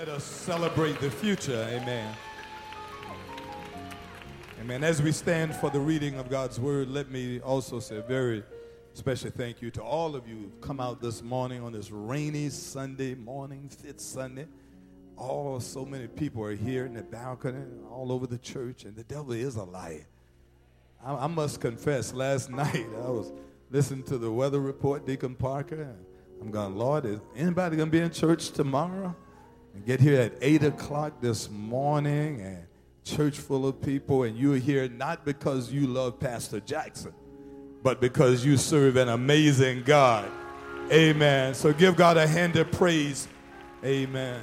Let us celebrate the future. Amen. Amen. As we stand for the reading of God's word, let me also say a very special thank you to all of you who've come out this morning on this rainy Sunday morning, fifth Sunday. Oh, so many people are here in the balcony, all over the church, and the devil is a liar. I, I must confess, last night I was listening to the weather report, Deacon Parker. I'm going, Lord, is anybody going to be in church tomorrow? And get here at 8 o'clock this morning and church full of people and you're here not because you love pastor jackson but because you serve an amazing god. Amen. So give god a hand of praise. Amen.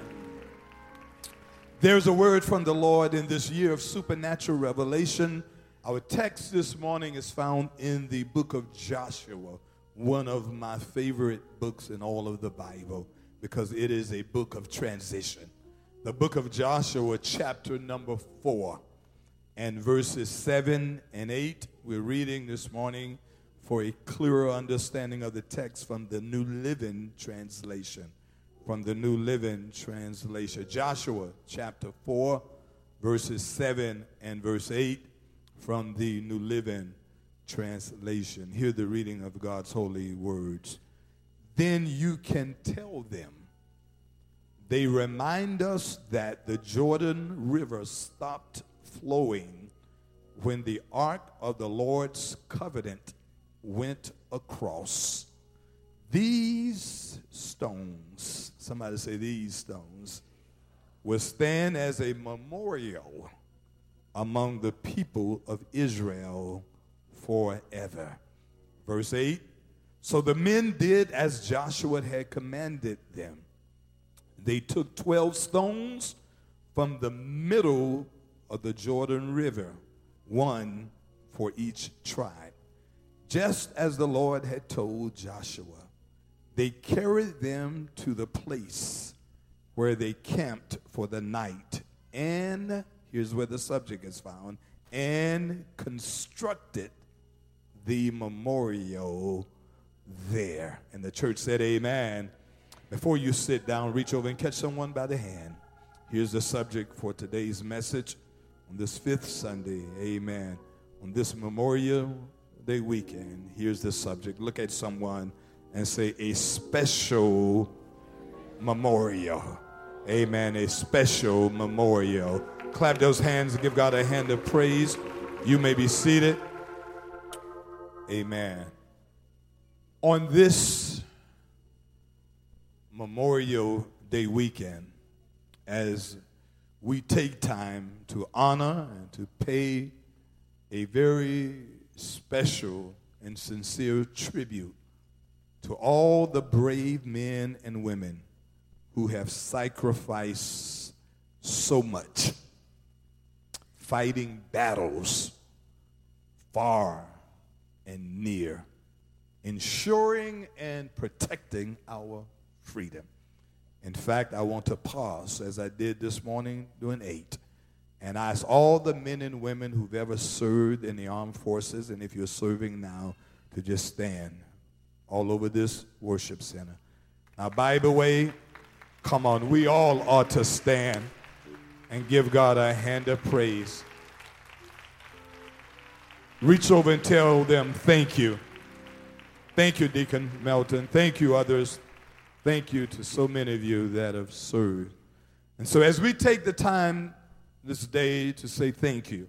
There's a word from the lord in this year of supernatural revelation. Our text this morning is found in the book of joshua one of my favorite books in all of the bible because it is a book of transition. The book of Joshua, chapter number four, and verses seven and eight. We're reading this morning for a clearer understanding of the text from the New Living Translation. From the New Living Translation. Joshua chapter 4, verses 7 and verse 8 from the New Living Translation. Hear the reading of God's holy words then you can tell them. They remind us that the Jordan River stopped flowing when the ark of the Lord's covenant went across. These stones, somebody say these stones, will stand as a memorial among the people of Israel forever. Verse 8 so the men did as Joshua had commanded them. They took 12 stones from the middle of the Jordan River, one for each tribe, just as the Lord had told Joshua. They carried them to the place where they camped for the night. And here's where the subject is found and constructed the memorial there. And the church said, Amen. Before you sit down, reach over and catch someone by the hand. Here's the subject for today's message on this fifth Sunday. Amen. On this Memorial Day weekend, here's the subject. Look at someone and say, A special memorial. Amen. A special memorial. Clap those hands and give God a hand of praise. You may be seated. Amen on this Memorial Day weekend, as we take time to honor and to pay a very special and sincere tribute to all the brave men and women who have sacrificed so much fighting battles far and near ensuring and protecting our freedom. In fact, I want to pause as I did this morning doing eight and ask all the men and women who've ever served in the armed forces, and if you're serving now, to just stand all over this worship center. Now, by the way, come on, we all ought to stand and give God a hand of praise. Reach over and tell them thank you. Thank you, Deacon Melton. Thank you, others. Thank you to so many of you that have served. And so, as we take the time this day to say thank you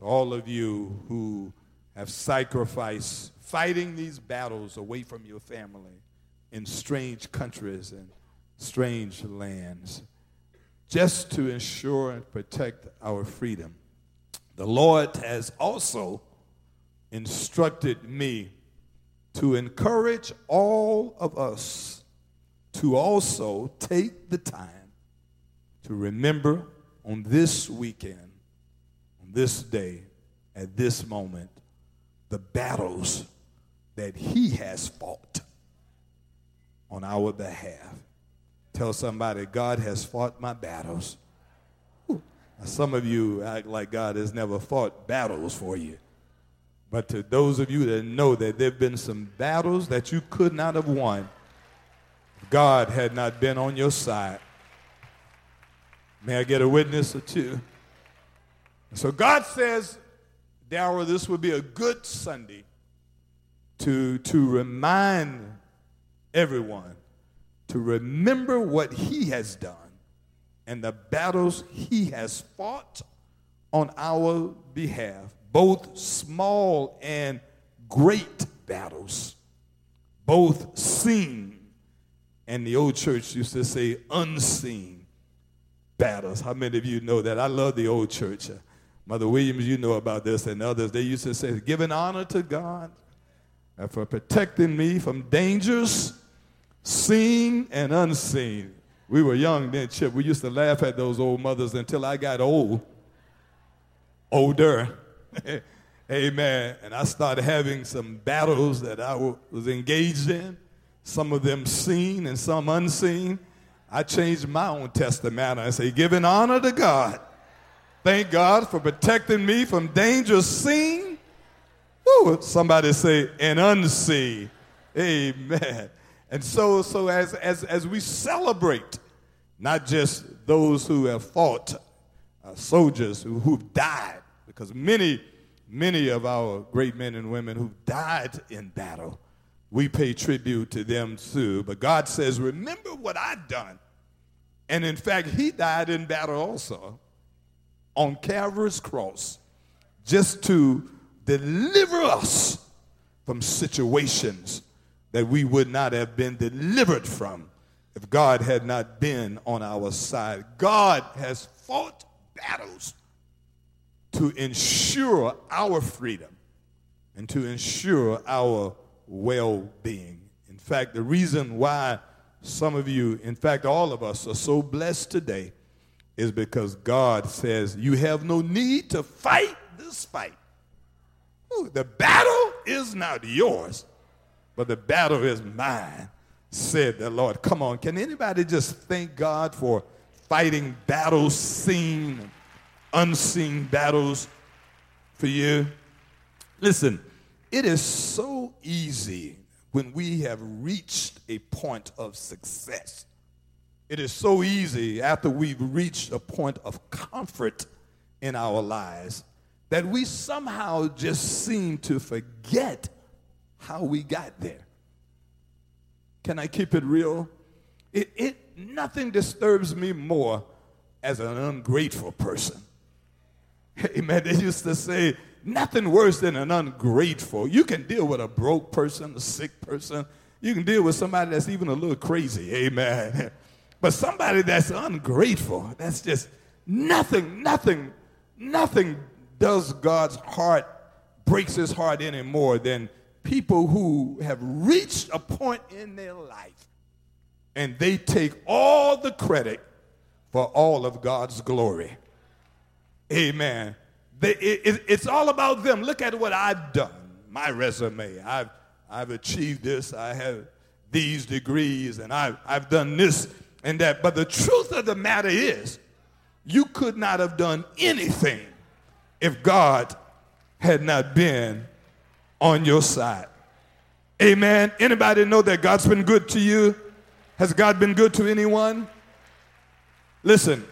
to all of you who have sacrificed fighting these battles away from your family in strange countries and strange lands, just to ensure and protect our freedom. The Lord has also instructed me to encourage all of us to also take the time to remember on this weekend, on this day, at this moment, the battles that He has fought on our behalf. Tell somebody, God has fought my battles. Some of you act like God has never fought battles for you. But to those of you that know that there have been some battles that you could not have won, God had not been on your side. May I get a witness or two? So God says, Darrell, this would be a good Sunday to, to remind everyone to remember what he has done and the battles he has fought on our behalf, both small and great battles, both seen and the old church used to say unseen battles. How many of you know that? I love the old church. Uh, Mother Williams, you know about this, and others. They used to say, giving honor to God for protecting me from dangers seen and unseen. We were young then, Chip. We used to laugh at those old mothers until I got old, older. Amen. And I started having some battles that I was engaged in, some of them seen and some unseen. I changed my own testament. I say, giving honor to God. Thank God for protecting me from dangers seen. Woo, somebody say, and unseen. Amen. And so, so as, as, as we celebrate, not just those who have fought, uh, soldiers who, who've died, because many, many of our great men and women who've died in battle, we pay tribute to them too. But God says, remember what I've done. And in fact, he died in battle also on Calvary's cross just to deliver us from situations that we would not have been delivered from if God had not been on our side. God has fought battles to ensure our freedom and to ensure our well being. In fact, the reason why some of you, in fact, all of us, are so blessed today is because God says, You have no need to fight this fight. Ooh, the battle is not yours but the battle is mine, said the Lord. Come on, can anybody just thank God for fighting battles, seen, unseen battles for you? Listen, it is so easy when we have reached a point of success. It is so easy after we've reached a point of comfort in our lives that we somehow just seem to forget how we got there. Can I keep it real? It, it nothing disturbs me more as an ungrateful person. Amen. They used to say, nothing worse than an ungrateful. You can deal with a broke person, a sick person. You can deal with somebody that's even a little crazy. Amen. But somebody that's ungrateful, that's just nothing, nothing, nothing does God's heart, breaks his heart any more than people who have reached a point in their life and they take all the credit for all of God's glory. Amen. They, it, it's all about them. Look at what I've done, my resume. I've, I've achieved this, I have these degrees, and I've, I've done this and that. But the truth of the matter is, you could not have done anything if God had not been on your side. Amen. Anybody know that God's been good to you? Has God been good to anyone? Listen,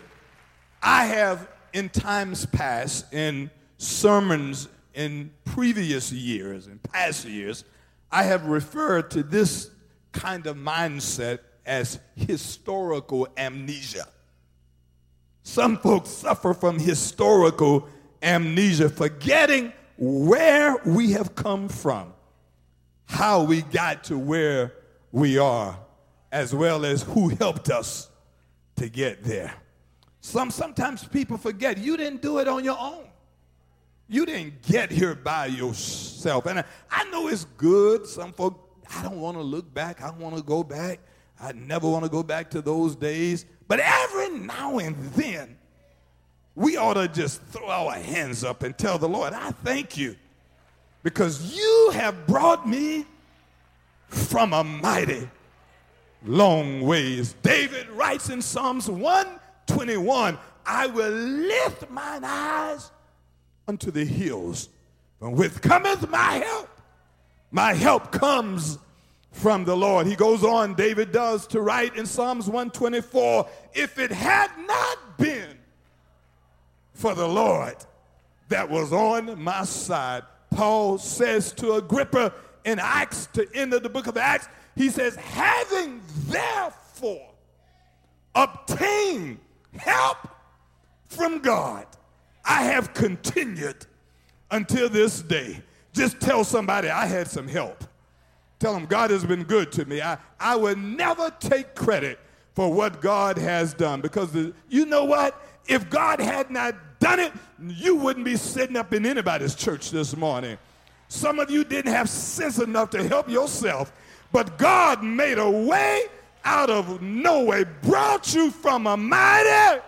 I have in times past, in sermons in previous years, in past years, I have referred to this kind of mindset as historical amnesia. Some folks suffer from historical amnesia, forgetting where we have come from, how we got to where we are, as well as who helped us to get there. Some, sometimes people forget you didn't do it on your own. You didn't get here by yourself. And I, I know it's good. Some folk, I don't want to look back. I want to go back. I never want to go back to those days. But every now and then, we ought to just throw our hands up and tell the Lord, I thank you because you have brought me from a mighty long ways. David writes in Psalms 121 I will lift mine eyes unto the hills, from which cometh my help. My help comes from the Lord. He goes on, David does, to write in Psalms 124 if it had not been for the Lord that was on my side. Paul says to Agrippa in Acts, to end of the book of Acts, he says, having therefore obtained help from God, I have continued until this day. Just tell somebody I had some help. Tell them God has been good to me. I, I would never take credit for what God has done because the, you know what? If God had not done it, you wouldn't be sitting up in anybody's church this morning. Some of you didn't have sense enough to help yourself, but God made a way out of no way, brought you from a mighty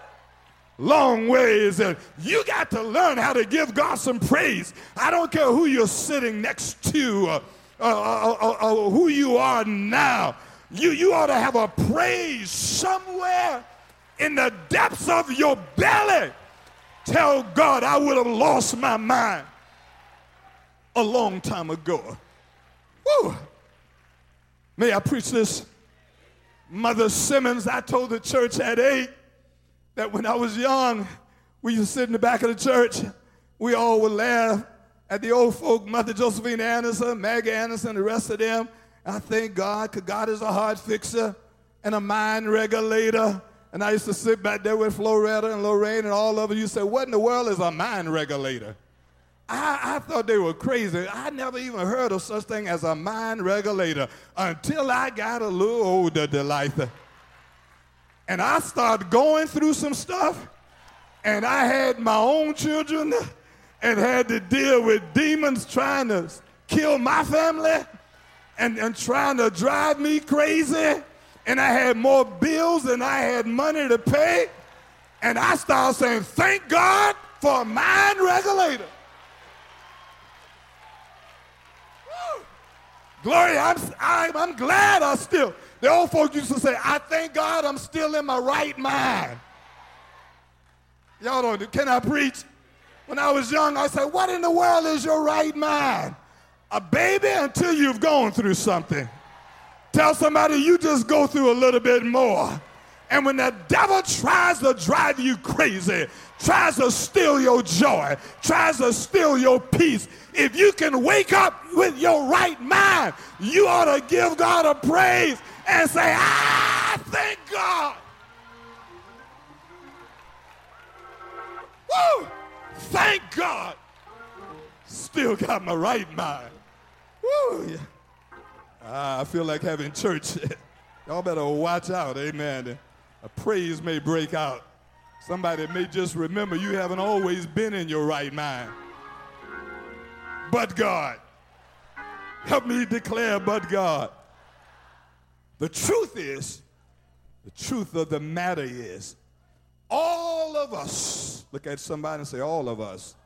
long ways. And you got to learn how to give God some praise. I don't care who you're sitting next to, or, uh, uh, uh who you are now. You, you ought to have a praise somewhere in the depths of your belly. Tell God I would have lost my mind a long time ago. Woo! May I preach this? Mother Simmons, I told the church at eight that when I was young, we used to sit in the back of the church. We all would laugh at the old folk, Mother Josephine Anderson, Maggie Anderson, the rest of them. I thank God, because God is a heart fixer and a mind regulator. And I used to sit back there with Floretta and Lorraine and all of them. you say, What in the world is a mind regulator? I, I, thought they were crazy. I never even heard of such thing as a mind regulator until I got a little older, Delitha. And I started going through some stuff, and I had my own children and had to deal with demons trying to kill my family and, and trying to drive me crazy. And I had more bills than I had money to pay. And I started saying, Thank God for a mind regulator. Glory, I'm, I'm, I'm glad I still. The old folks used to say, I thank God I'm still in my right mind. Y'all don't, can I preach? When I was young, I said, What in the world is your right mind? A baby until you've gone through something. Tell somebody you just go through a little bit more. And when the devil tries to drive you crazy, tries to steal your joy, tries to steal your peace, if you can wake up with your right mind, you ought to give God a praise and say, Ah, thank God. Woo! Thank God. Still got my right mind. Woo! Yeah. Ah, I feel like having church. Y'all better watch out, amen. A praise may break out. Somebody may just remember you haven't always been in your right mind but God. Help me declare, but God. The truth is, the truth of the matter is, all of us, look at somebody and say, all of us,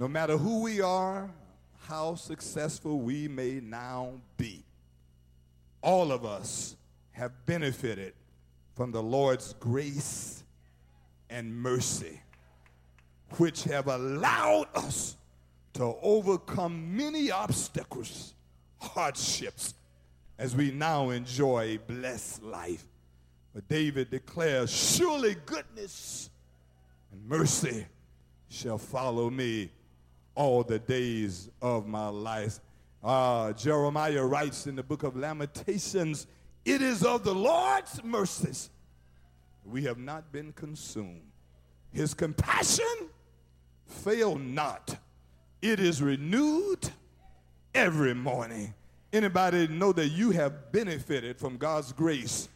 no matter who we are, how successful we may now be, all of us have benefited from the Lord's grace and mercy, which have allowed us to overcome many obstacles, hardships, as we now enjoy a blessed life. But David declares, Surely goodness and mercy shall follow me all the days of my life. Uh, Jeremiah writes in the book of Lamentations, It is of the Lord's mercies we have not been consumed. His compassion fail not. It is renewed every morning. Anybody know that you have benefited from God's grace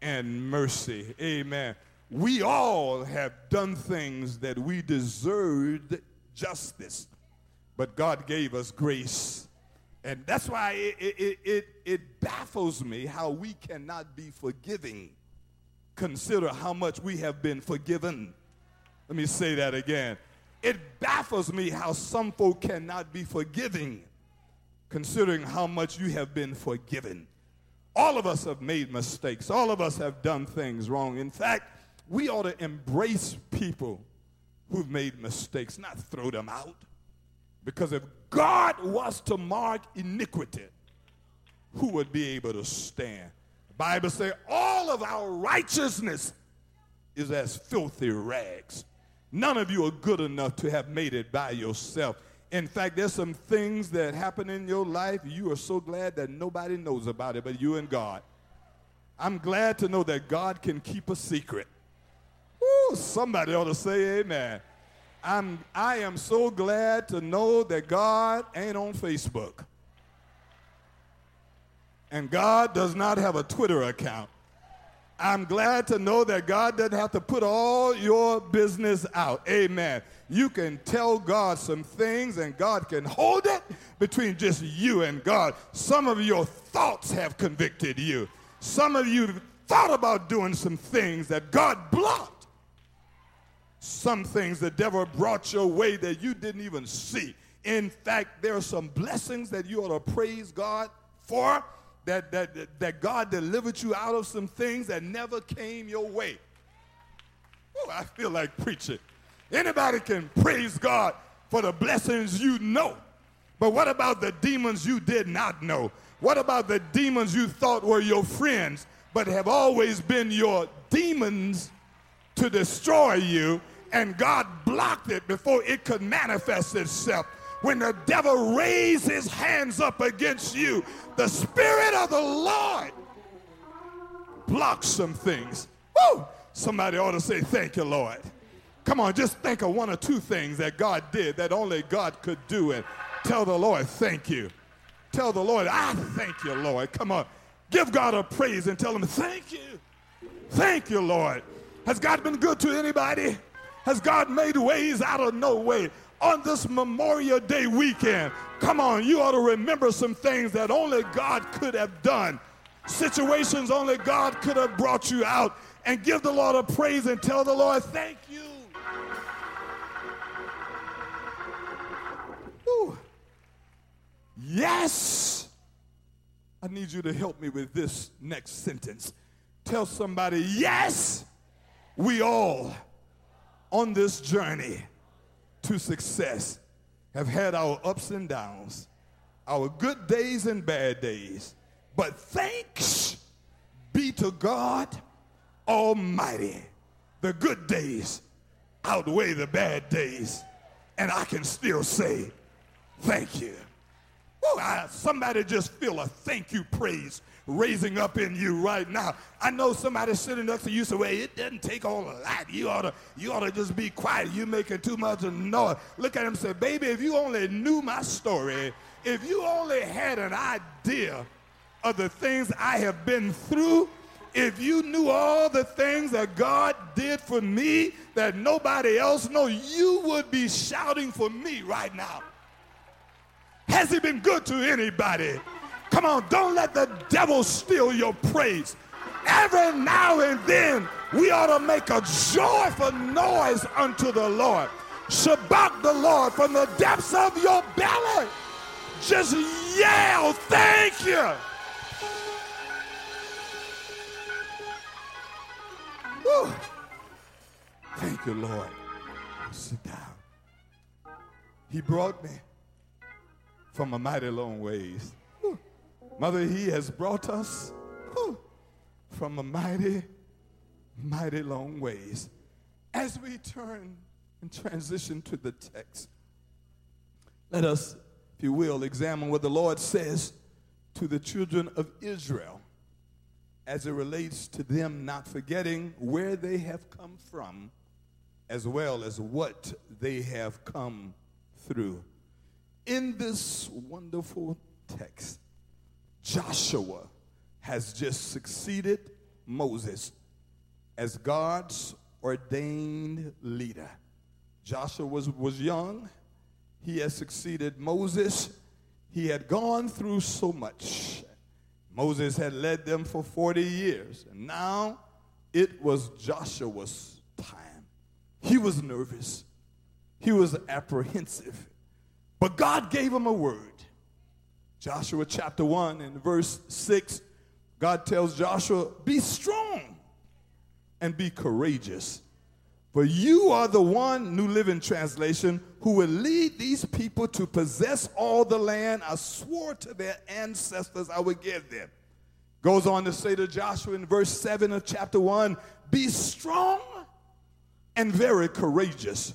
and mercy? Amen. We all have done things that we deserved justice, but God gave us grace. And that's why it, it, it, it baffles me how we cannot be forgiving. Consider how much we have been forgiven. Let me say that again. It baffles me how some folk cannot be forgiving, considering how much you have been forgiven. All of us have made mistakes. All of us have done things wrong. In fact, we ought to embrace people who've made mistakes, not throw them out. Because if God was to mark iniquity, who would be able to stand? The Bible says all of our righteousness is as filthy rags. None of you are good enough to have made it by yourself. In fact, there's some things that happen in your life. You are so glad that nobody knows about it but you and God. I'm glad to know that God can keep a secret. Ooh, somebody ought to say amen. I'm, I am so glad to know that God ain't on Facebook. And God does not have a Twitter account. I'm glad to know that God doesn't have to put all your business out. Amen. You can tell God some things and God can hold it between just you and God. Some of your thoughts have convicted you. Some of you thought about doing some things that God blocked. Some things the devil brought your way that you didn't even see. In fact, there are some blessings that you ought to praise God for that, that, that God delivered you out of some things that never came your way. Ooh, I feel like preaching. Anybody can praise God for the blessings you know. But what about the demons you did not know? What about the demons you thought were your friends, but have always been your demons to destroy you, and God blocked it before it could manifest itself? When the devil raised his hands up against you, the Spirit of the Lord blocks some things. Woo! Somebody ought to say, Thank you, Lord. Come on, just think of one or two things that God did that only God could do and tell the Lord, Thank you. Tell the Lord, I thank you, Lord. Come on, give God a praise and tell him, Thank you. Thank you, Lord. Has God been good to anybody? Has God made ways out of no way? On this Memorial Day weekend. Come on, you ought to remember some things that only God could have done, situations only God could have brought you out, and give the Lord a praise and tell the Lord, thank you. Whew. Yes. I need you to help me with this next sentence. Tell somebody, yes, we all on this journey to success have had our ups and downs, our good days and bad days. But thanks be to God Almighty. The good days outweigh the bad days. And I can still say, thank you. I, somebody just feel a thank you praise raising up in you right now. I know somebody sitting next to you say, well, it doesn't take all of that. You ought to, you ought to just be quiet. You're making too much noise. Look at him say, baby, if you only knew my story, if you only had an idea of the things I have been through, if you knew all the things that God did for me that nobody else know, you would be shouting for me right now. Has he been good to anybody? Come on, don't let the devil steal your praise. Every now and then, we ought to make a joyful noise unto the Lord. Shabbat the Lord from the depths of your belly. Just yell, thank you. Whew. Thank you, Lord. Sit down. He brought me from a mighty long ways. Mother, He has brought us whew, from a mighty, mighty long ways. As we turn and transition to the text, let us, if you will, examine what the Lord says to the children of Israel as it relates to them not forgetting where they have come from as well as what they have come through. In this wonderful text, Joshua has just succeeded Moses as God's ordained leader. Joshua was, was young. He had succeeded Moses. He had gone through so much. Moses had led them for 40 years. And now it was Joshua's time. He was nervous. He was apprehensive. But God gave him a word. Joshua chapter 1 and verse 6, God tells Joshua, Be strong and be courageous. For you are the one, New Living Translation, who will lead these people to possess all the land I swore to their ancestors I would give them. Goes on to say to Joshua in verse 7 of chapter 1 Be strong and very courageous.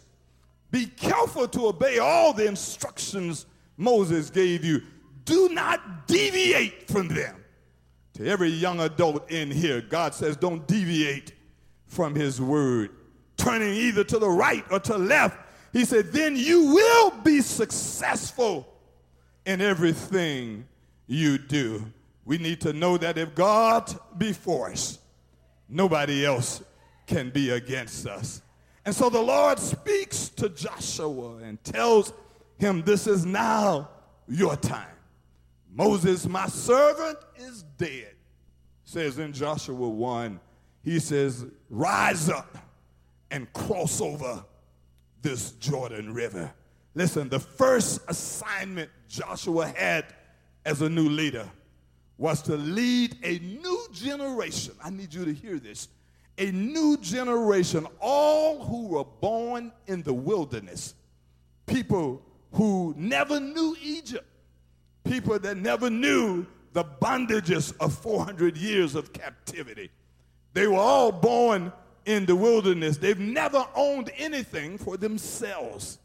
Be careful to obey all the instructions Moses gave you. Do not deviate from them. To every young adult in here, God says, don't deviate from his word, turning either to the right or to the left. He said, then you will be successful in everything you do. We need to know that if God be for us, nobody else can be against us. And so the Lord speaks to Joshua and tells him, This is now your time. Moses, my servant, is dead. Says in Joshua 1, he says, Rise up and cross over this Jordan River. Listen, the first assignment Joshua had as a new leader was to lead a new generation. I need you to hear this a new generation, all who were born in the wilderness, people who never knew Egypt, people that never knew the bondages of 400 years of captivity. They were all born in the wilderness. They've never owned anything for themselves.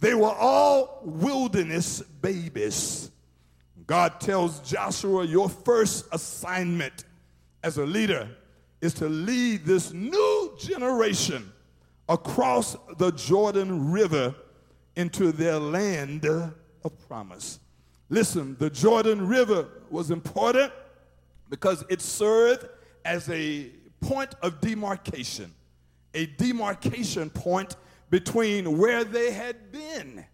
They were all wilderness babies. God tells Joshua, Your first assignment as a leader is to lead this new generation across the Jordan River into their land of promise. Listen, the Jordan River was important because it served as a point of demarcation, a demarcation point between where they had been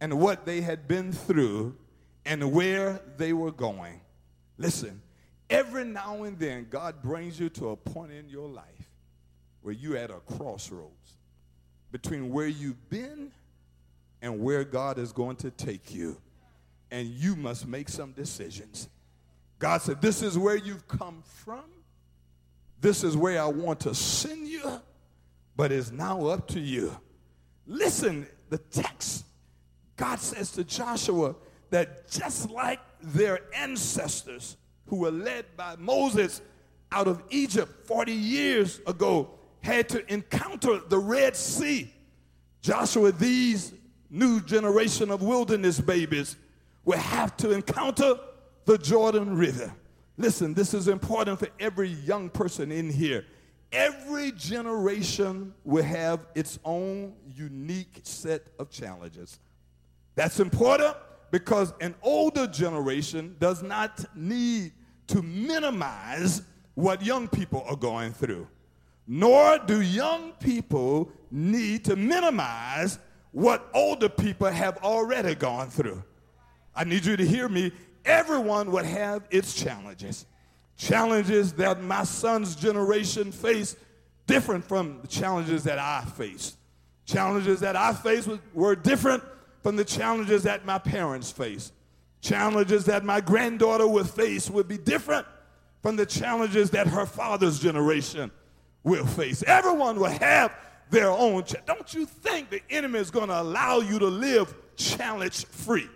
and what they had been through and where they were going. Listen, Every now and then, God brings you to a point in your life where you're at a crossroads between where you've been and where God is going to take you. And you must make some decisions. God said, This is where you've come from. This is where I want to send you, but it's now up to you. Listen, the text, God says to Joshua that just like their ancestors, who were led by Moses out of Egypt 40 years ago had to encounter the Red Sea. Joshua, these new generation of wilderness babies will have to encounter the Jordan River. Listen, this is important for every young person in here. Every generation will have its own unique set of challenges. That's important because an older generation does not need to minimize what young people are going through, nor do young people need to minimize what older people have already gone through. I need you to hear me. Everyone would have its challenges. Challenges that my son's generation faced different from the challenges that I faced. Challenges that I faced were different from the challenges that my parents faced. Challenges that my granddaughter will face will be different from the challenges that her father's generation will face. Everyone will have their own. Ch- Don't you think the enemy is going to allow you to live challenge free?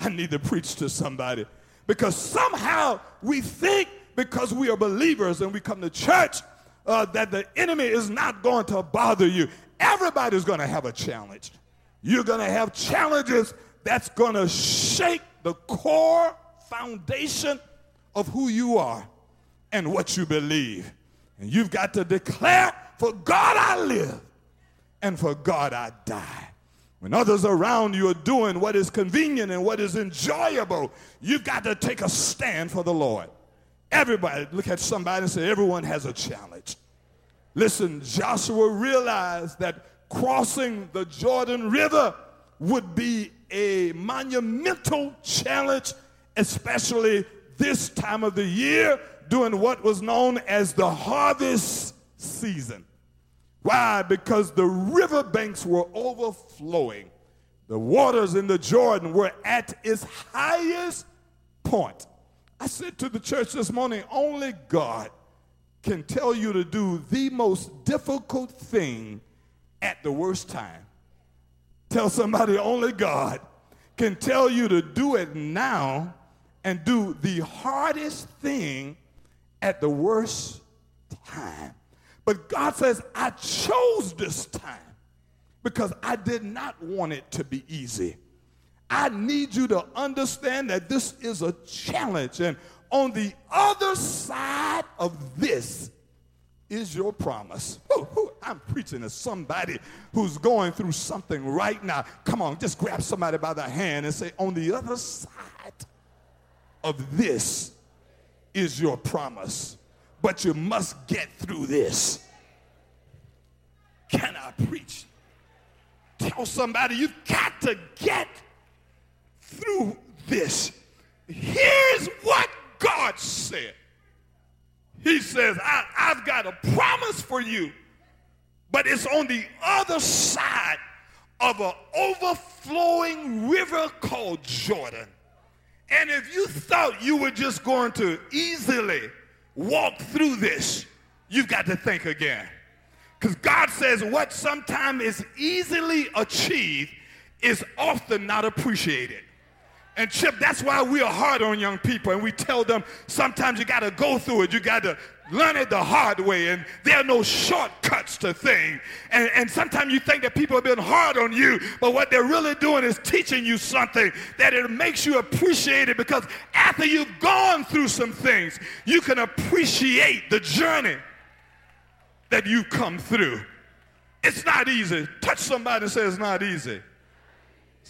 I need to preach to somebody because somehow we think because we are believers and we come to church uh, that the enemy is not going to bother you. Everybody's going to have a challenge. You're going to have challenges that's going to shake the core foundation of who you are and what you believe. And you've got to declare, for God I live and for God I die. When others around you are doing what is convenient and what is enjoyable, you've got to take a stand for the Lord. Everybody, look at somebody and say, everyone has a challenge. Listen, Joshua realized that crossing the Jordan River would be a monumental challenge, especially this time of the year during what was known as the harvest season. Why? Because the riverbanks were overflowing. The waters in the Jordan were at its highest point. I said to the church this morning, only God can tell you to do the most difficult thing at the worst time. Tell somebody only God can tell you to do it now and do the hardest thing at the worst time. But God says, I chose this time because I did not want it to be easy. I need you to understand that this is a challenge. And on the other side of this is your promise. Ooh, ooh, I'm preaching to somebody who's going through something right now. Come on, just grab somebody by the hand and say, On the other side of this is your promise. But you must get through this. Can I preach? Tell somebody you've got to get through this. Here's what God said. He says, I, have got a promise for you, but it's on the other side of an overflowing river called Jordan. And if you thought you were just going to easily walk through this, you've got to think again. Because God says what sometimes is easily achieved is often not appreciated. And Chip, that's why we are hard on young people and we tell them sometimes you got to go through it. You got to learn it the hard way and there are no shortcuts to things. And, and sometimes you think that people have been hard on you, but what they're really doing is teaching you something that it makes you appreciate it because after you've gone through some things, you can appreciate the journey that you've come through. It's not easy. Touch somebody and say it's not easy.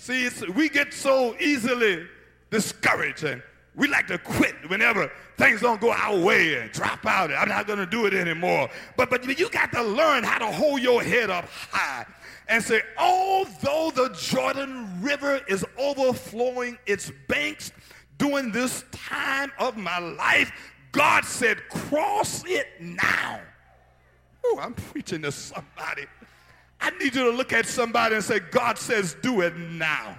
See, we get so easily discouraged and we like to quit whenever things don't go our way and drop out. I'm not going to do it anymore. But, but you got to learn how to hold your head up high and say, although the Jordan River is overflowing its banks during this time of my life, God said, cross it now. Oh, I'm preaching to somebody. I need you to look at somebody and say, God says, do it now.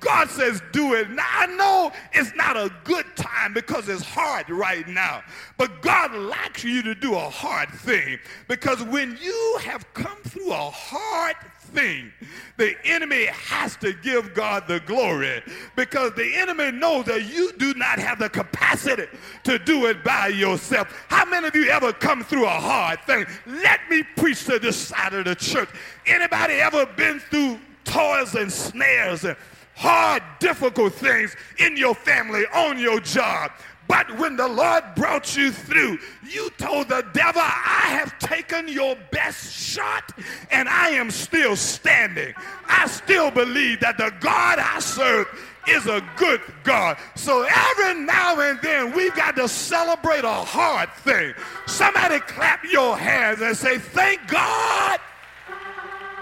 God says, do it. Now, I know it's not a good time because it's hard right now, but God likes you to do a hard thing because when you have come through a hard thing, the enemy has to give God the glory because the enemy knows that you do not have the capacity to do it by yourself. How many of you ever come through a hard thing? Let me preach to this side of the church. Anybody ever been through toils and snares and hard, difficult things in your family, on your job? But when the Lord brought you through, you told the devil, I have taken your best shot and I am still standing. I still believe that the God I serve is a good God. So every now and then we've got to celebrate a hard thing. Somebody clap your hands and say, Thank God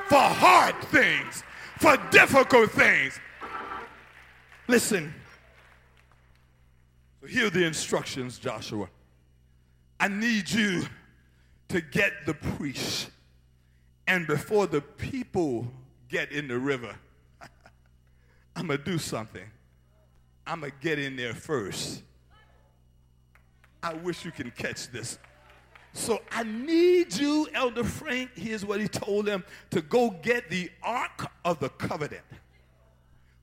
for hard things, for difficult things. Listen, hear the instructions, Joshua. I need you to get the priest. And before the people get in the river, I'm going to do something. I'm going to get in there first. I wish you can catch this. So I need you, Elder Frank, here's what he told them, to go get the Ark of the Covenant,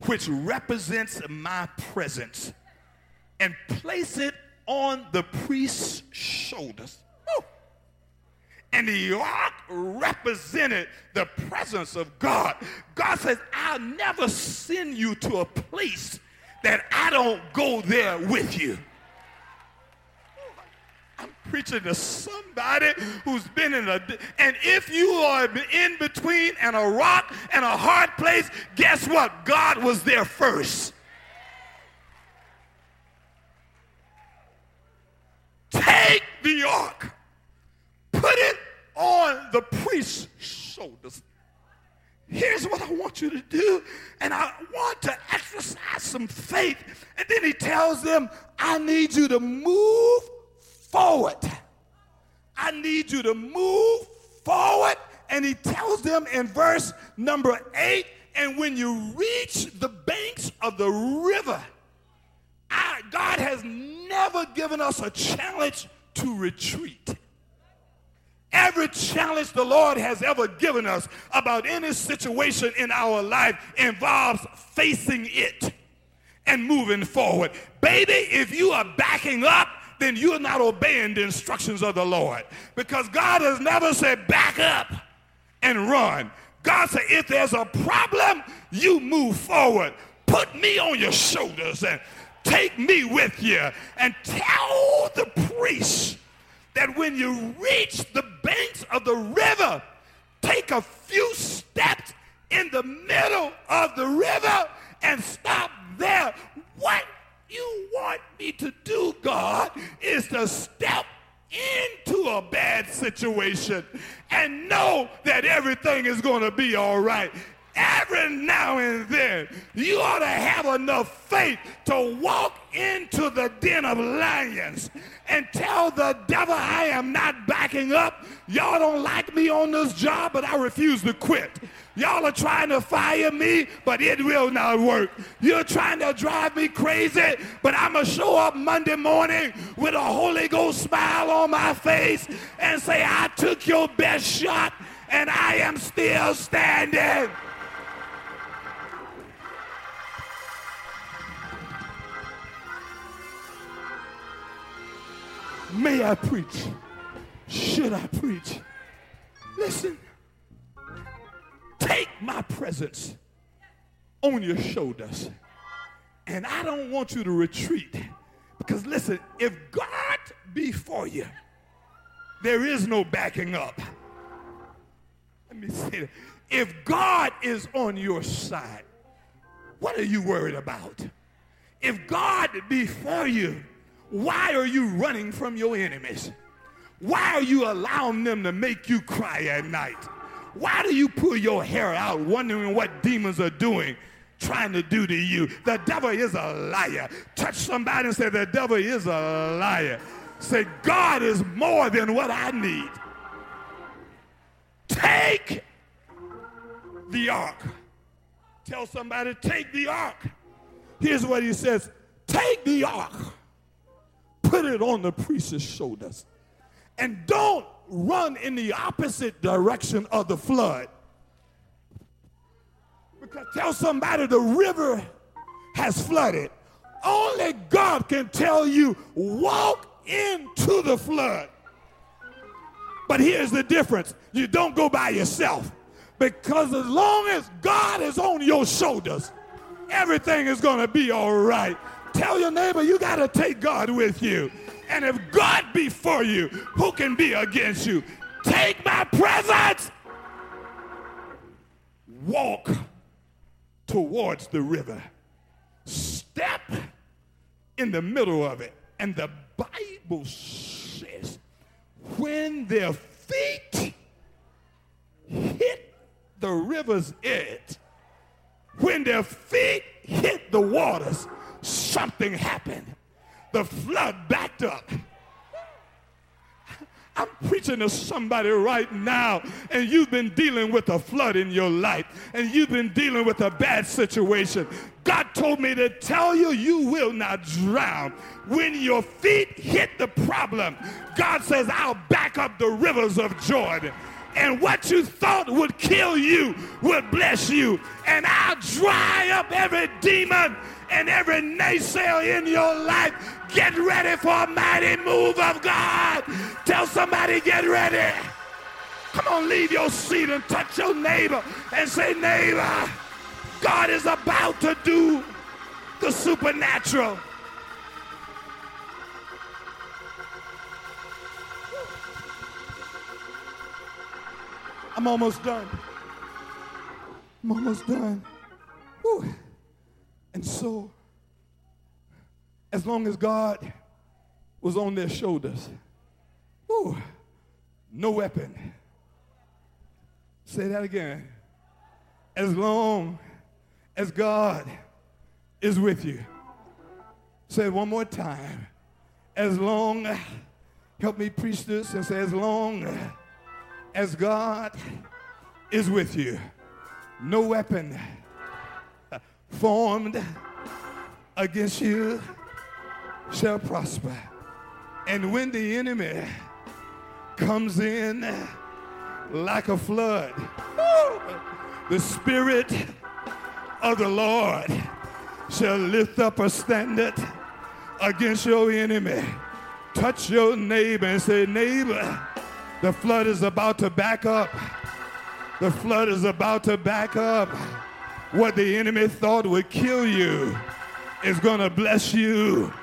which represents my presence and place it on the priest's shoulders. And the ark represented the presence of God. God says, I'll never send you to a place that I don't go there with you. I'm preaching to somebody who's been in a, and if you are in between and a rock and a hard place, guess what? God was there first. Take the ark, put it on the priest's shoulders. Here's what I want you to do, and I want to exercise some faith. And then he tells them, I need you to move forward. I need you to move forward. And he tells them in verse number eight, and when you reach the banks of the river, I, God has never given us a challenge to retreat. Every challenge the Lord has ever given us about any situation in our life involves facing it and moving forward. Baby, if you are backing up, then you're not obeying the instructions of the Lord. Because God has never said back up and run. God said, if there's a problem, you move forward. Put me on your shoulders and take me with you. And tell the priest that when you reach the banks of the river, take a few steps in the middle of the river and stop there. What you want me to do, God, is to step into a bad situation and know that everything is going to be all right. Every now and then, you ought to have enough faith to walk into the den of lions and tell the devil I am not backing up. Y'all don't like me on this job, but I refuse to quit. Y'all are trying to fire me, but it will not work. You're trying to drive me crazy, but I'm going to show up Monday morning with a Holy Ghost smile on my face and say, I took your best shot and I am still standing. May I preach? Should I preach? Listen, take my presence on your shoulders. And I don't want you to retreat. Because listen, if God be for you, there is no backing up. Let me say that. If God is on your side, what are you worried about? If God be for you, why are you running from your enemies? Why are you allowing them to make you cry at night? Why do you pull your hair out wondering what demons are doing, trying to do to you? The devil is a liar. Touch somebody and say, The devil is a liar. Say, God is more than what I need. Take the ark. Tell somebody, take the ark. Here's what he says take the ark put it on the priest's shoulders. And don't run in the opposite direction of the flood. Because tell somebody the river has flooded. Only God can tell you, walk into the flood. But here's the difference you don't go by yourself. Because as long as God is on your shoulders, everything is going to be all right. Tell your neighbor you got to take God with you. And if God be for you, who can be against you? Take my presence. Walk towards the river. Step in the middle of it. And the Bible says, when their feet hit the river's edge, when their feet hit the waters, something happened. The flood backed up. I'm preaching to somebody right now, and you've been dealing with a flood in your life, and you've been dealing with a bad situation. God told me to tell you, you will not drown. When your feet hit the problem, God says, I'll back up the rivers of Jordan. And what you thought would kill you will bless you. And I'll dry up every demon and every naysayer in your life, get ready for a mighty move of God. Tell somebody, get ready. Come on, leave your seat and touch your neighbor and say, neighbor, God is about to do the supernatural. I'm almost done. I'm almost done. Whew. And so, as long as God was on their shoulders, whew, no weapon. Say that again. As long as God is with you. Say it one more time. As long, help me preach this and say, as long as God is with you, no weapon formed against you shall prosper. And when the enemy comes in like a flood, the Spirit of the Lord shall lift up a standard against your enemy. Touch your neighbor and say, neighbor, the flood is about to back up. The flood is about to back up. What the enemy thought would kill you is going to bless you.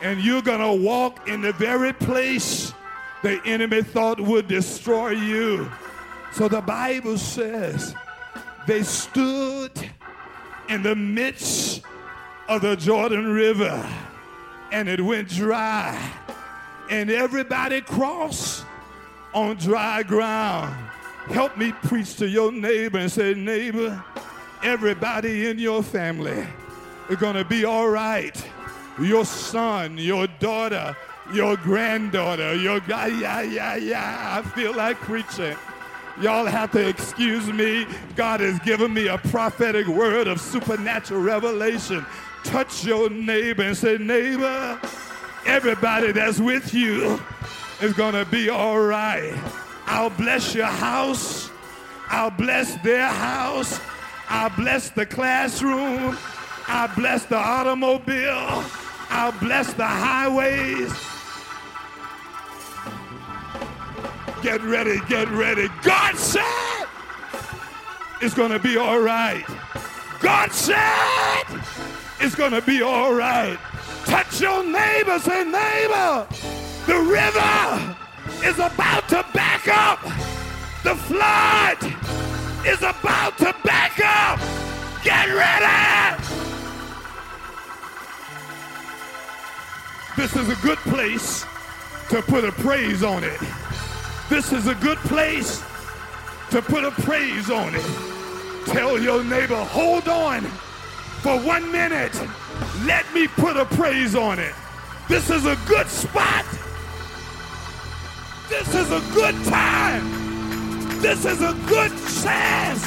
And you're going to walk in the very place the enemy thought would destroy you. So the Bible says they stood in the midst of the Jordan River and it went dry. And everybody crossed on dry ground. Help me preach to your neighbor and say, neighbor, everybody in your family is going to be all right. Your son, your daughter, your granddaughter, your guy, yeah, yeah, yeah. I feel like preaching. Y'all have to excuse me. God has given me a prophetic word of supernatural revelation. Touch your neighbor and say, neighbor, everybody that's with you is going to be all right. I'll bless your house. I'll bless their house. I'll bless the classroom. I'll bless the automobile. I'll bless the highways. Get ready, get ready. God said it's going to be all right. God said it's going to be all right. Touch your neighbor, say, neighbor, the river is about to back up. The flood is about to back up. Get ready. This is a good place to put a praise on it. This is a good place to put a praise on it. Tell your neighbor, hold on for one minute. Let me put a praise on it. This is a good spot. This is a good time. This is a good chance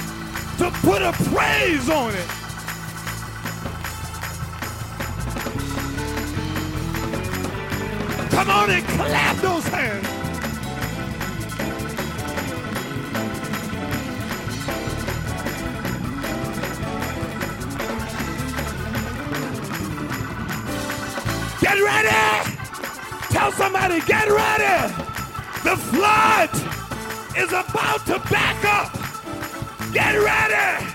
to put a praise on it. Come on and clap those hands. Get ready! Tell somebody, get ready! The flood is about to back up. Get ready!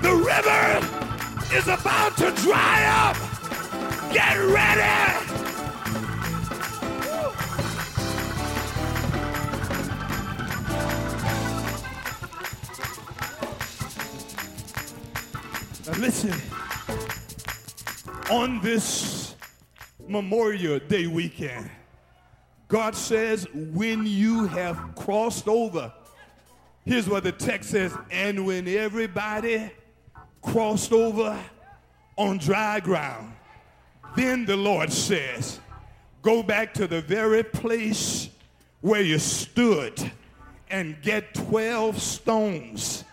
The river is about to dry up. Get ready! Now listen, on this Memorial Day weekend. God says, when you have crossed over, here's what the text says, and when everybody crossed over on dry ground, then the Lord says, go back to the very place where you stood and get 12 stones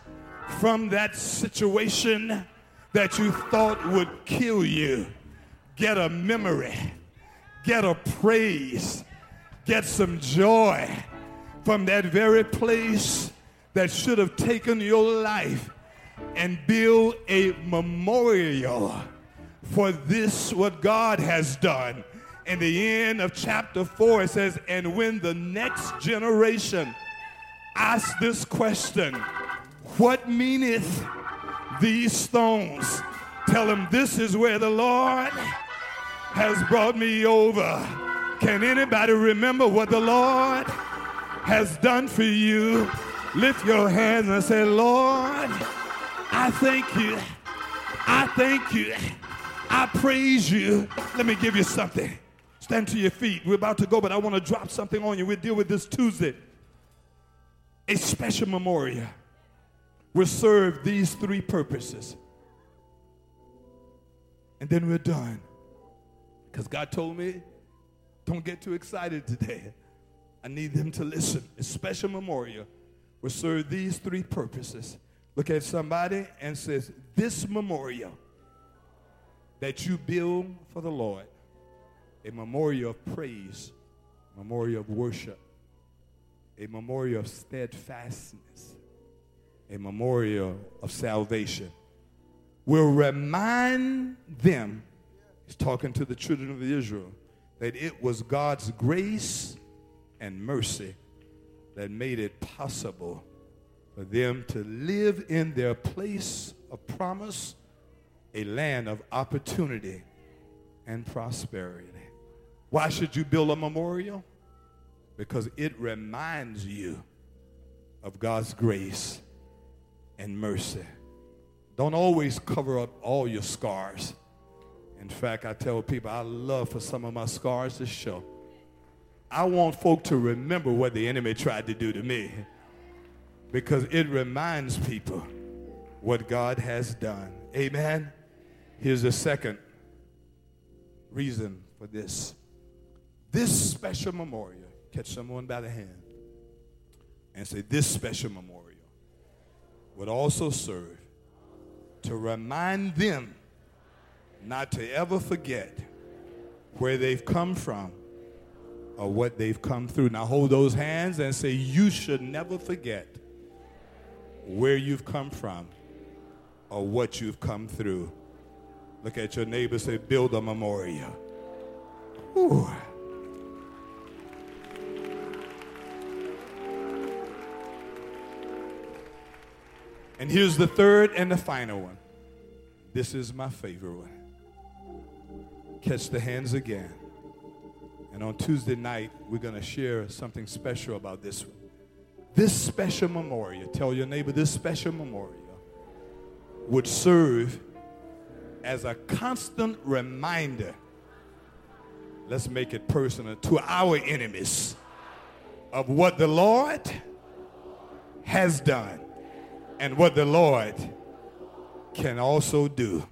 from that situation that you thought would kill you. Get a memory, get a praise, get some joy from that very place that should have taken your life and build a memorial for this, what God has done. In the end of chapter 4, it says, And when the next generation asks this question, What meaneth these stones? Tell them this is where the Lord has brought me over. Can anybody remember what the Lord has done for you? Lift your hands and say, Lord, I thank you. I thank you. I praise you. Let me give you something. Stand to your feet. We're about to go, but I want to drop something on you. We'll deal with this Tuesday. A special memorial will serve these three purposes. And then we're done. Because God told me, don't get too excited today. I need them to listen. A special memorial will serve these three purposes. Look at somebody and says, this memorial that you build for the Lord, a memorial of praise, a memorial of worship, a memorial of steadfastness, a memorial of salvation, will remind them He's talking to the children of Israel that it was God's grace and mercy that made it possible for them to live in their place of promise, a land of opportunity and prosperity. Why should you build a memorial? Because it reminds you of God's grace and mercy. Don't always cover up all your scars. In fact, I tell people I love for some of my scars to show. I want folk to remember what the enemy tried to do to me because it reminds people what God has done. Amen. Here's the second reason for this. This special memorial, catch someone by the hand and say, This special memorial would also serve to remind them not to ever forget where they've come from or what they've come through. Now hold those hands and say, You should never forget where you've come from or what you've come through. Look at your neighbor, say, Build a memorial. And here's the third and the final one. This is my favorite one. Catch the hands again. And on Tuesday night, we're going to share something special about this. This special memorial, tell your neighbor, this special memorial would serve as a constant reminder. Let's make it personal to our enemies of what the Lord has done and what the Lord can also do.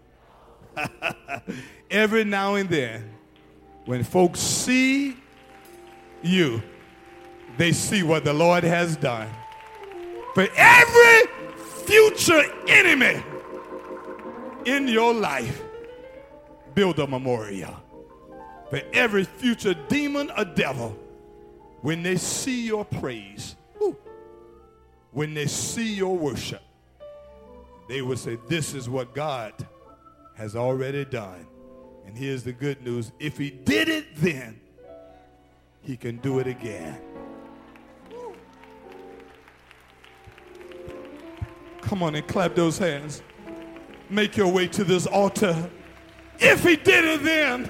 Every now and then, when folks see you, they see what the Lord has done. For every future enemy in your life, build a memorial. For every future demon or devil, when they see your praise, when they see your worship, they will say, This is what God has already done. And here's the good news if He did it then, He can do it again. Come on and clap those hands. Make your way to this altar. If He did it then,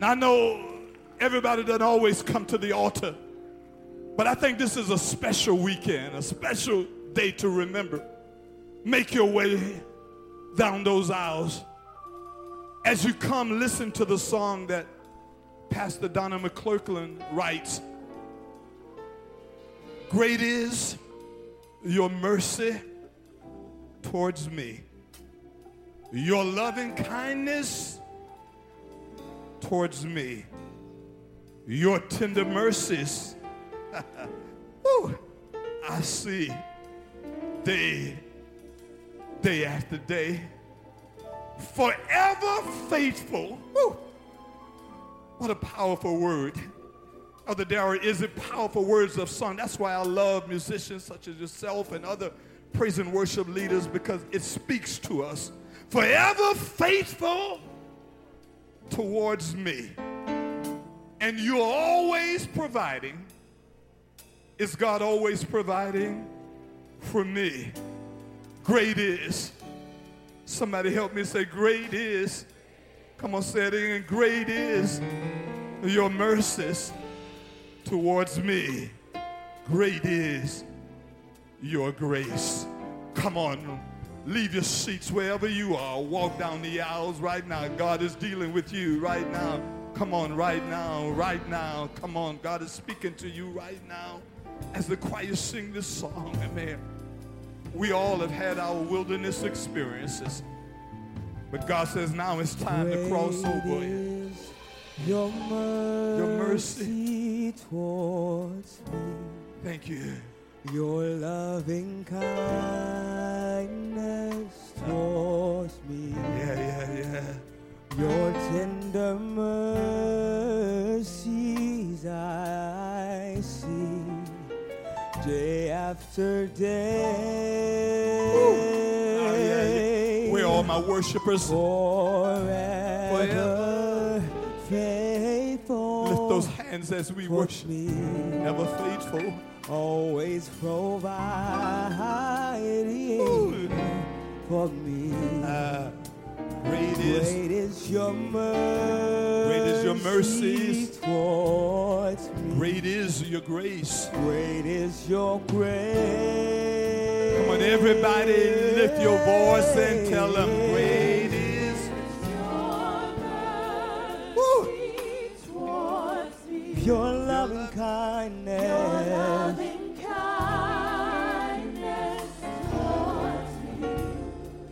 I know everybody doesn't always come to the altar. But I think this is a special weekend, a special day to remember. Make your way down those aisles. As you come, listen to the song that Pastor Donnie McClurkin writes. Great is your mercy towards me, your loving kindness towards me, your tender mercies. I see day, day after day, forever faithful. What a powerful word. Other Dara, is it powerful words of song? That's why I love musicians such as yourself and other praise and worship leaders because it speaks to us. Forever faithful towards me. And you're always providing is God always providing for me? Great is. Somebody help me say, Great is. Come on, say it again. Great is your mercies towards me. Great is your grace. Come on, leave your seats wherever you are. Walk down the aisles right now. God is dealing with you right now. Come on, right now, right now. Come on, God is speaking to you right now as the choir sing this song, amen. We all have had our wilderness experiences. But God says now it's time Great to cross over. Your mercy, Your mercy. towards me, Thank you. your loving kindness towards me, Yeah, yeah, yeah. your tender mercies I see day after day. Oh, yeah, yeah. Where are all my worshipers? Forever faithful Lift those hands as we worship. me. Ever faithful. Always providing Ooh. for me. Ah, great is Great is your mercy. Great is your mercies. Towards me. great is your grace. Great is your grace. Come on, everybody, lift your voice and tell them, great is. your mercy Woo. your loving kindness.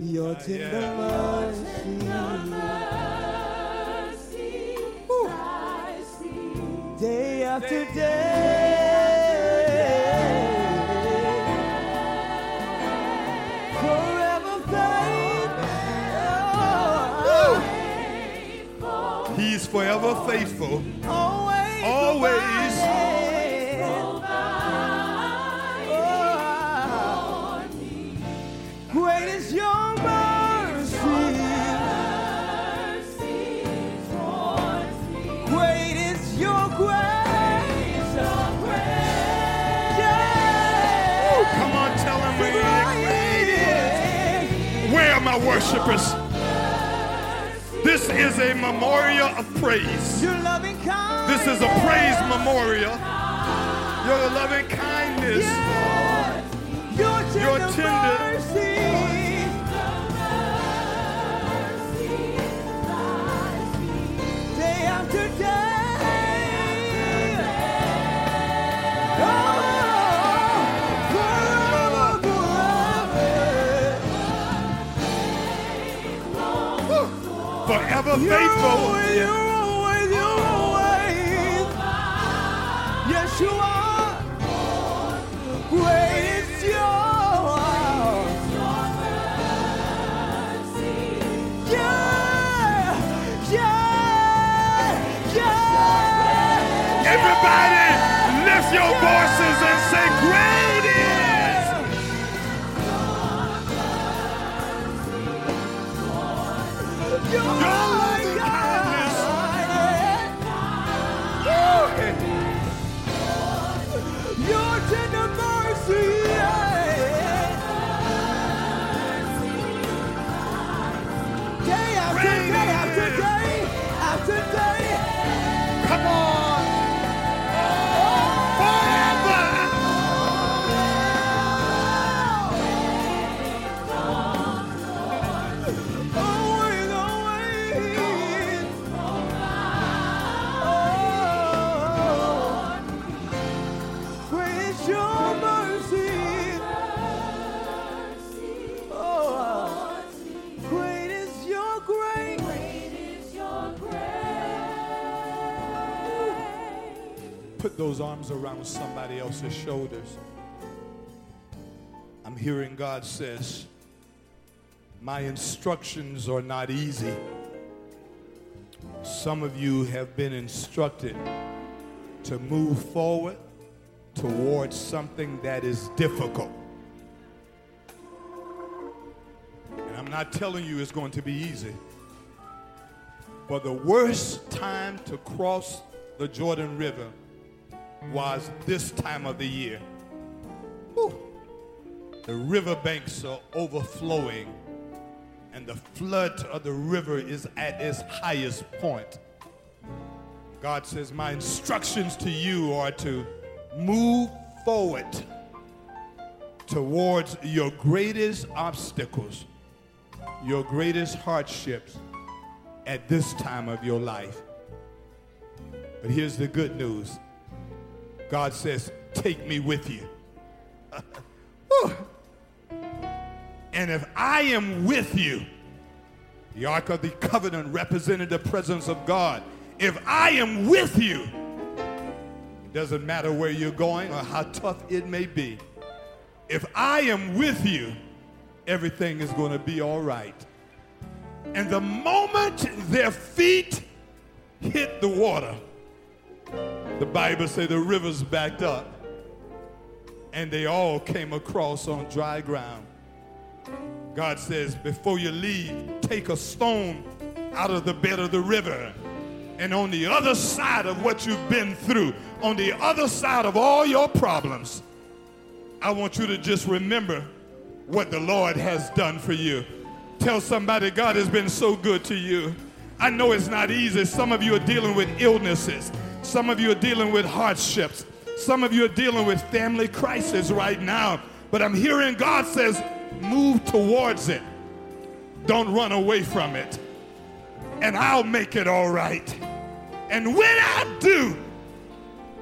Your ah, tender mercy. Forever faithful. Always. Always. Great is your mercy. Great is your grace. Yeah. Come on, tell him is. Where are my worshipers? Is a memorial of praise. Your loving kindness. This is a praise memorial. Your loving kindness. Your tender, Your tender- Forever You're faithful. After those arms around somebody else's shoulders. I'm hearing God says, My instructions are not easy. Some of you have been instructed to move forward towards something that is difficult. And I'm not telling you it's going to be easy. But the worst time to cross the Jordan River was this time of the year. Whew. The riverbanks are overflowing and the flood of the river is at its highest point. God says, My instructions to you are to move forward towards your greatest obstacles, your greatest hardships at this time of your life. But here's the good news God says, Take me with you. And if I am with you, the Ark of the Covenant represented the presence of God. If I am with you, it doesn't matter where you're going or how tough it may be. If I am with you, everything is going to be all right. And the moment their feet hit the water, the Bible says the rivers backed up and they all came across on dry ground. God says, before you leave, take a stone out of the bed of the river And on the other side of what you've been through, on the other side of all your problems, I want you to just remember what the Lord has done for you. Tell somebody God has been so good to you. I know it's not easy. Some of you are dealing with illnesses. Some of you are dealing with hardships. Some of you are dealing with family crisis right now. But I'm hearing God says, move towards it. Don't run away from it. And I'll make it all right. And when I do,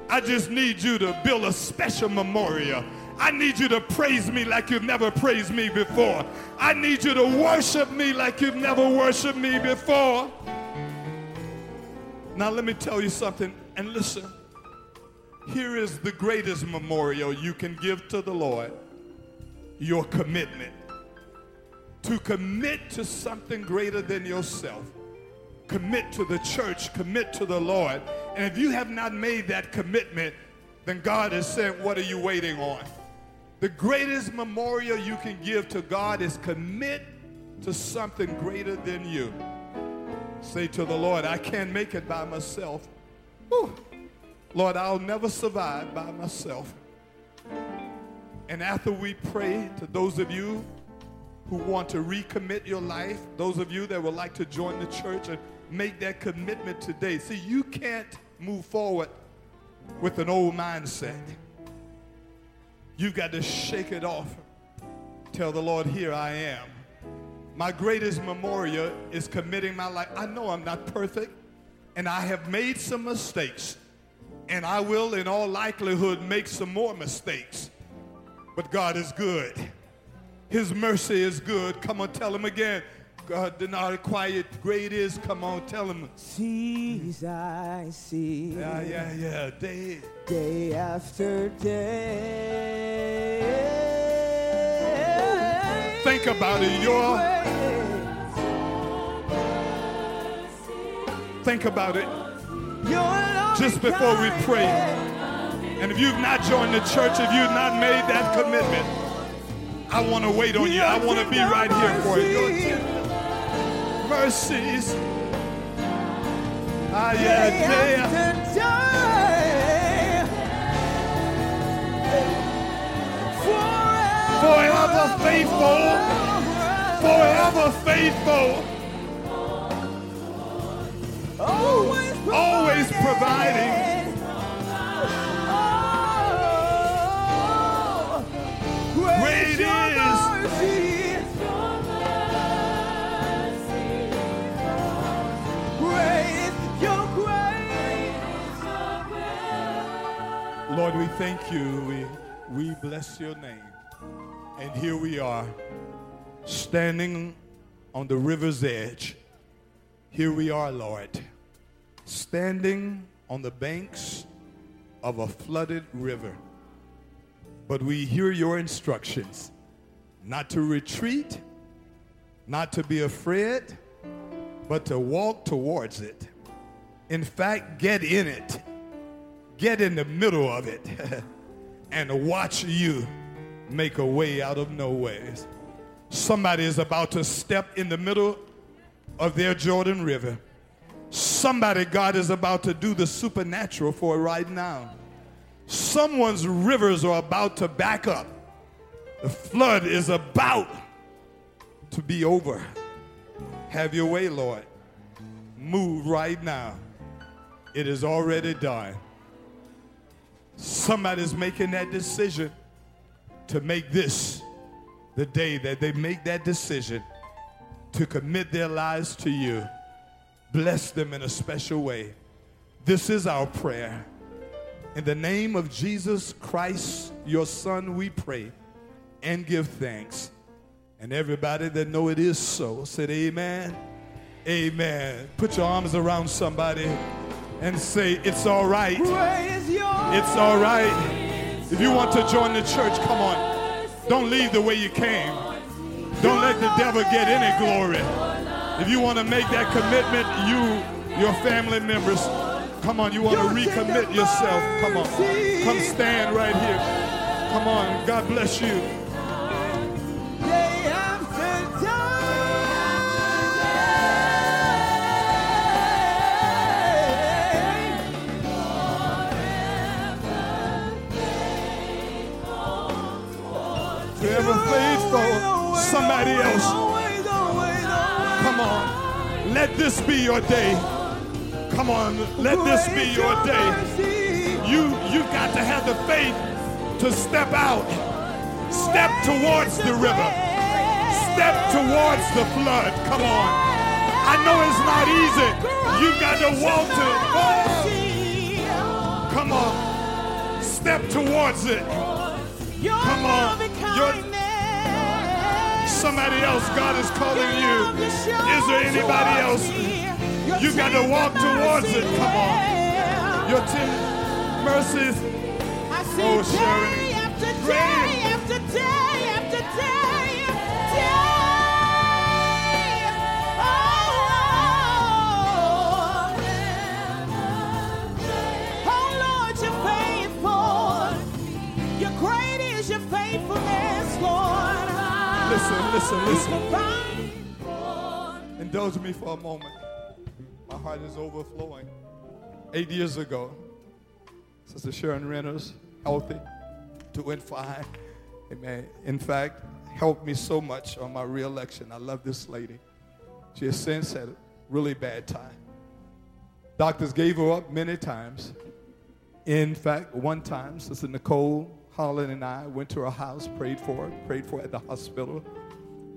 I just need you to build a special memorial. I need you to praise me like you've never praised me before. I need you to worship me like you've never worshiped me before. Now, let me tell you something, and listen. Here is the greatest memorial you can give to the Lord your commitment. To commit to something greater than yourself commit to the church, commit to the Lord. And if you have not made that commitment, then God is saying, What are you waiting on? The greatest memorial you can give to God is commit to something greater than you. Say to the Lord, I can't make it by myself. Whew. Lord, I'll never survive by myself. And after we pray to those of you who want to recommit your life, those of you that would like to join the church and make that commitment today. See, you can't move forward with an old mindset. You've got to shake it off. Tell the Lord, here I am. My greatest memorial is committing my life. I know I'm not perfect, and I have made some mistakes, and I will, in all likelihood, make some more mistakes. But God is good. His mercy is good. Come on, tell him again. God did not require great is. Come on, tell him. Seas I see. Yeah, yeah, yeah. Day. Day after day. Think about it. Your think about it. Just before we pray. And if you've not joined the church, if you've not made that commitment, I want to wait on you. I want to be right here for you mercies. Ah, yeah, day. Forever faithful. Forever faithful. Always, providing. Lord, we thank you. We, we bless your name. And here we are, standing on the river's edge. Here we are, Lord, standing on the banks of a flooded river. But we hear your instructions not to retreat, not to be afraid, but to walk towards it. In fact, get in it get in the middle of it and watch you make a way out of no ways. Somebody is about to step in the middle of their Jordan River. Somebody, God is about to do the supernatural for right now. Someone's rivers are about to back up. The flood is about to be over. Have your way, Lord. Move right now. It is already done. Somebody's making that decision to make this the day that they make that decision to commit their lives to you. Bless them in a special way. This is our prayer. In the name of Jesus Christ, your son, we pray and give thanks. And everybody that know it is so said amen. Amen. Put your arms around somebody and say, It's all right. It's all right. If you want to join the church, come on. Don't leave the way you came. Don't let the devil get any glory. If you want to make that commitment, you, your family members, come on, you want to recommit yourself. Come on. Come stand right here. Come on. God bless you. Forever faithful, somebody else on. Let this be your day. Come on. Let this be your day. You you've got to have the faith to step out. Step towards the river. Step towards the flood. Come on. I know it's not easy. You've got to walk to oh, Come on. Step towards it. Come on. Your- Somebody else, God is calling you. Is there anybody else? You got to walk towards it. Come on. Your tender mercies. Oh, day Sharon. after Great. day after day after day. Listen, listen. Indulge me for a moment. My heart is overflowing. Eight years ago, Sister Sharon Reynolds, healthy, doing fine. Amen. In fact, helped me so much on my reelection. I love this lady. She has since had a really bad time. Doctors gave her up many times. In fact, one time, Sister Nicole Holland and I went to her house, prayed for her, prayed for her at the hospital.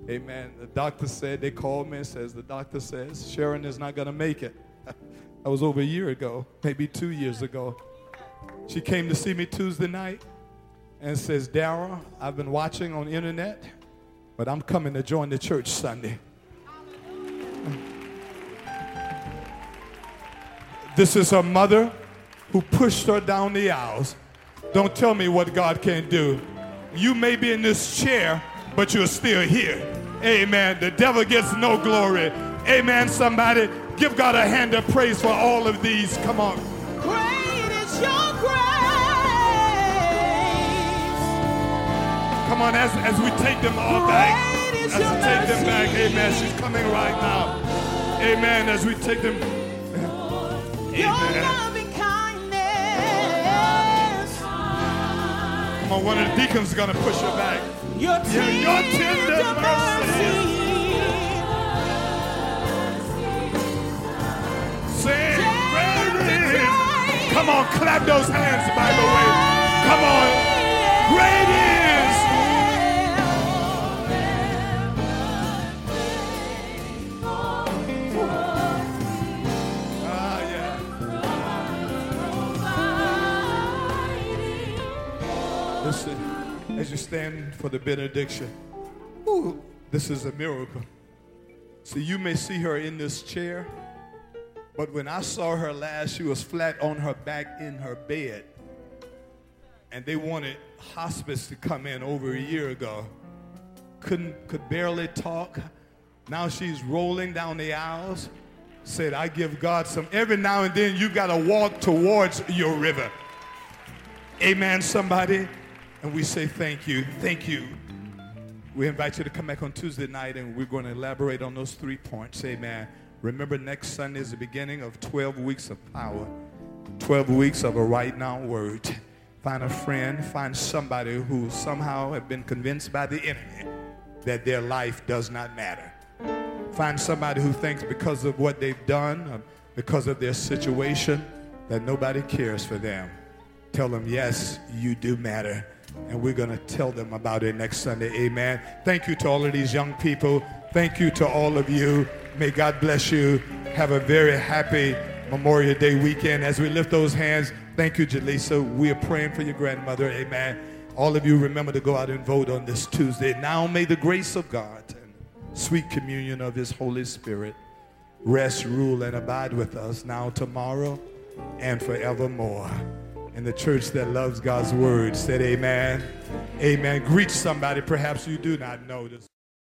Amen. The doctor said, they called me and says, the doctor says, Sharon is not going to make it. that was over a year ago, maybe two years ago. She came to see me Tuesday night and says, Dara, I've been watching on internet, but I'm coming to join the church Sunday. This is her mother who pushed her down the aisles. Don't tell me what God can't do. You may be in this chair, but you're still here. Amen. The devil gets no glory. Amen. Somebody give God a hand of praise for all of these. Come on. Great is your grace. Come on, as, as we take them all back. Great As we take them back. Amen. She's coming right now. Amen. As we take them. Your Amen. loving kindness. Come on, one of the deacons is going to push her back. Your tender, your tender mercy. Sing, Day great after is. day. Come on, clap those hands, by stand for the benediction, ooh, this is a miracle. See, you may see her in this chair, but when I saw her last, she was flat on her back in her bed. And they wanted hospice to come in over a year ago. Couldn't, could barely talk. Now she's rolling down the aisles. Said, I give God some. Every now and then you got to walk towards your river. Amen, somebody. And we say thank you. Thank you. We invite you to come back on Tuesday night and we're going to elaborate on those three points. Amen. Remember, next Sunday is the beginning of 12 weeks of power, 12 weeks of a right now word. Find a friend, find somebody who somehow have been convinced by the enemy that their life does not matter. Find somebody who thinks because of what they've done, or because of their situation, that nobody cares for them. Tell them, yes, you do matter. And we're going to tell them about it next Sunday. Amen. Thank you to all of these young people. Thank you to all of you. May God bless you. Have a very happy Memorial Day weekend. As we lift those hands, thank you, Jaleesa. We are praying for your grandmother. Amen. All of you remember to go out and vote on this Tuesday. Now may the grace of God and sweet communion of his Holy Spirit rest, rule, and abide with us now, tomorrow, and forevermore. And the church that loves God's word said, Amen. Amen. Greet somebody perhaps you do not know this.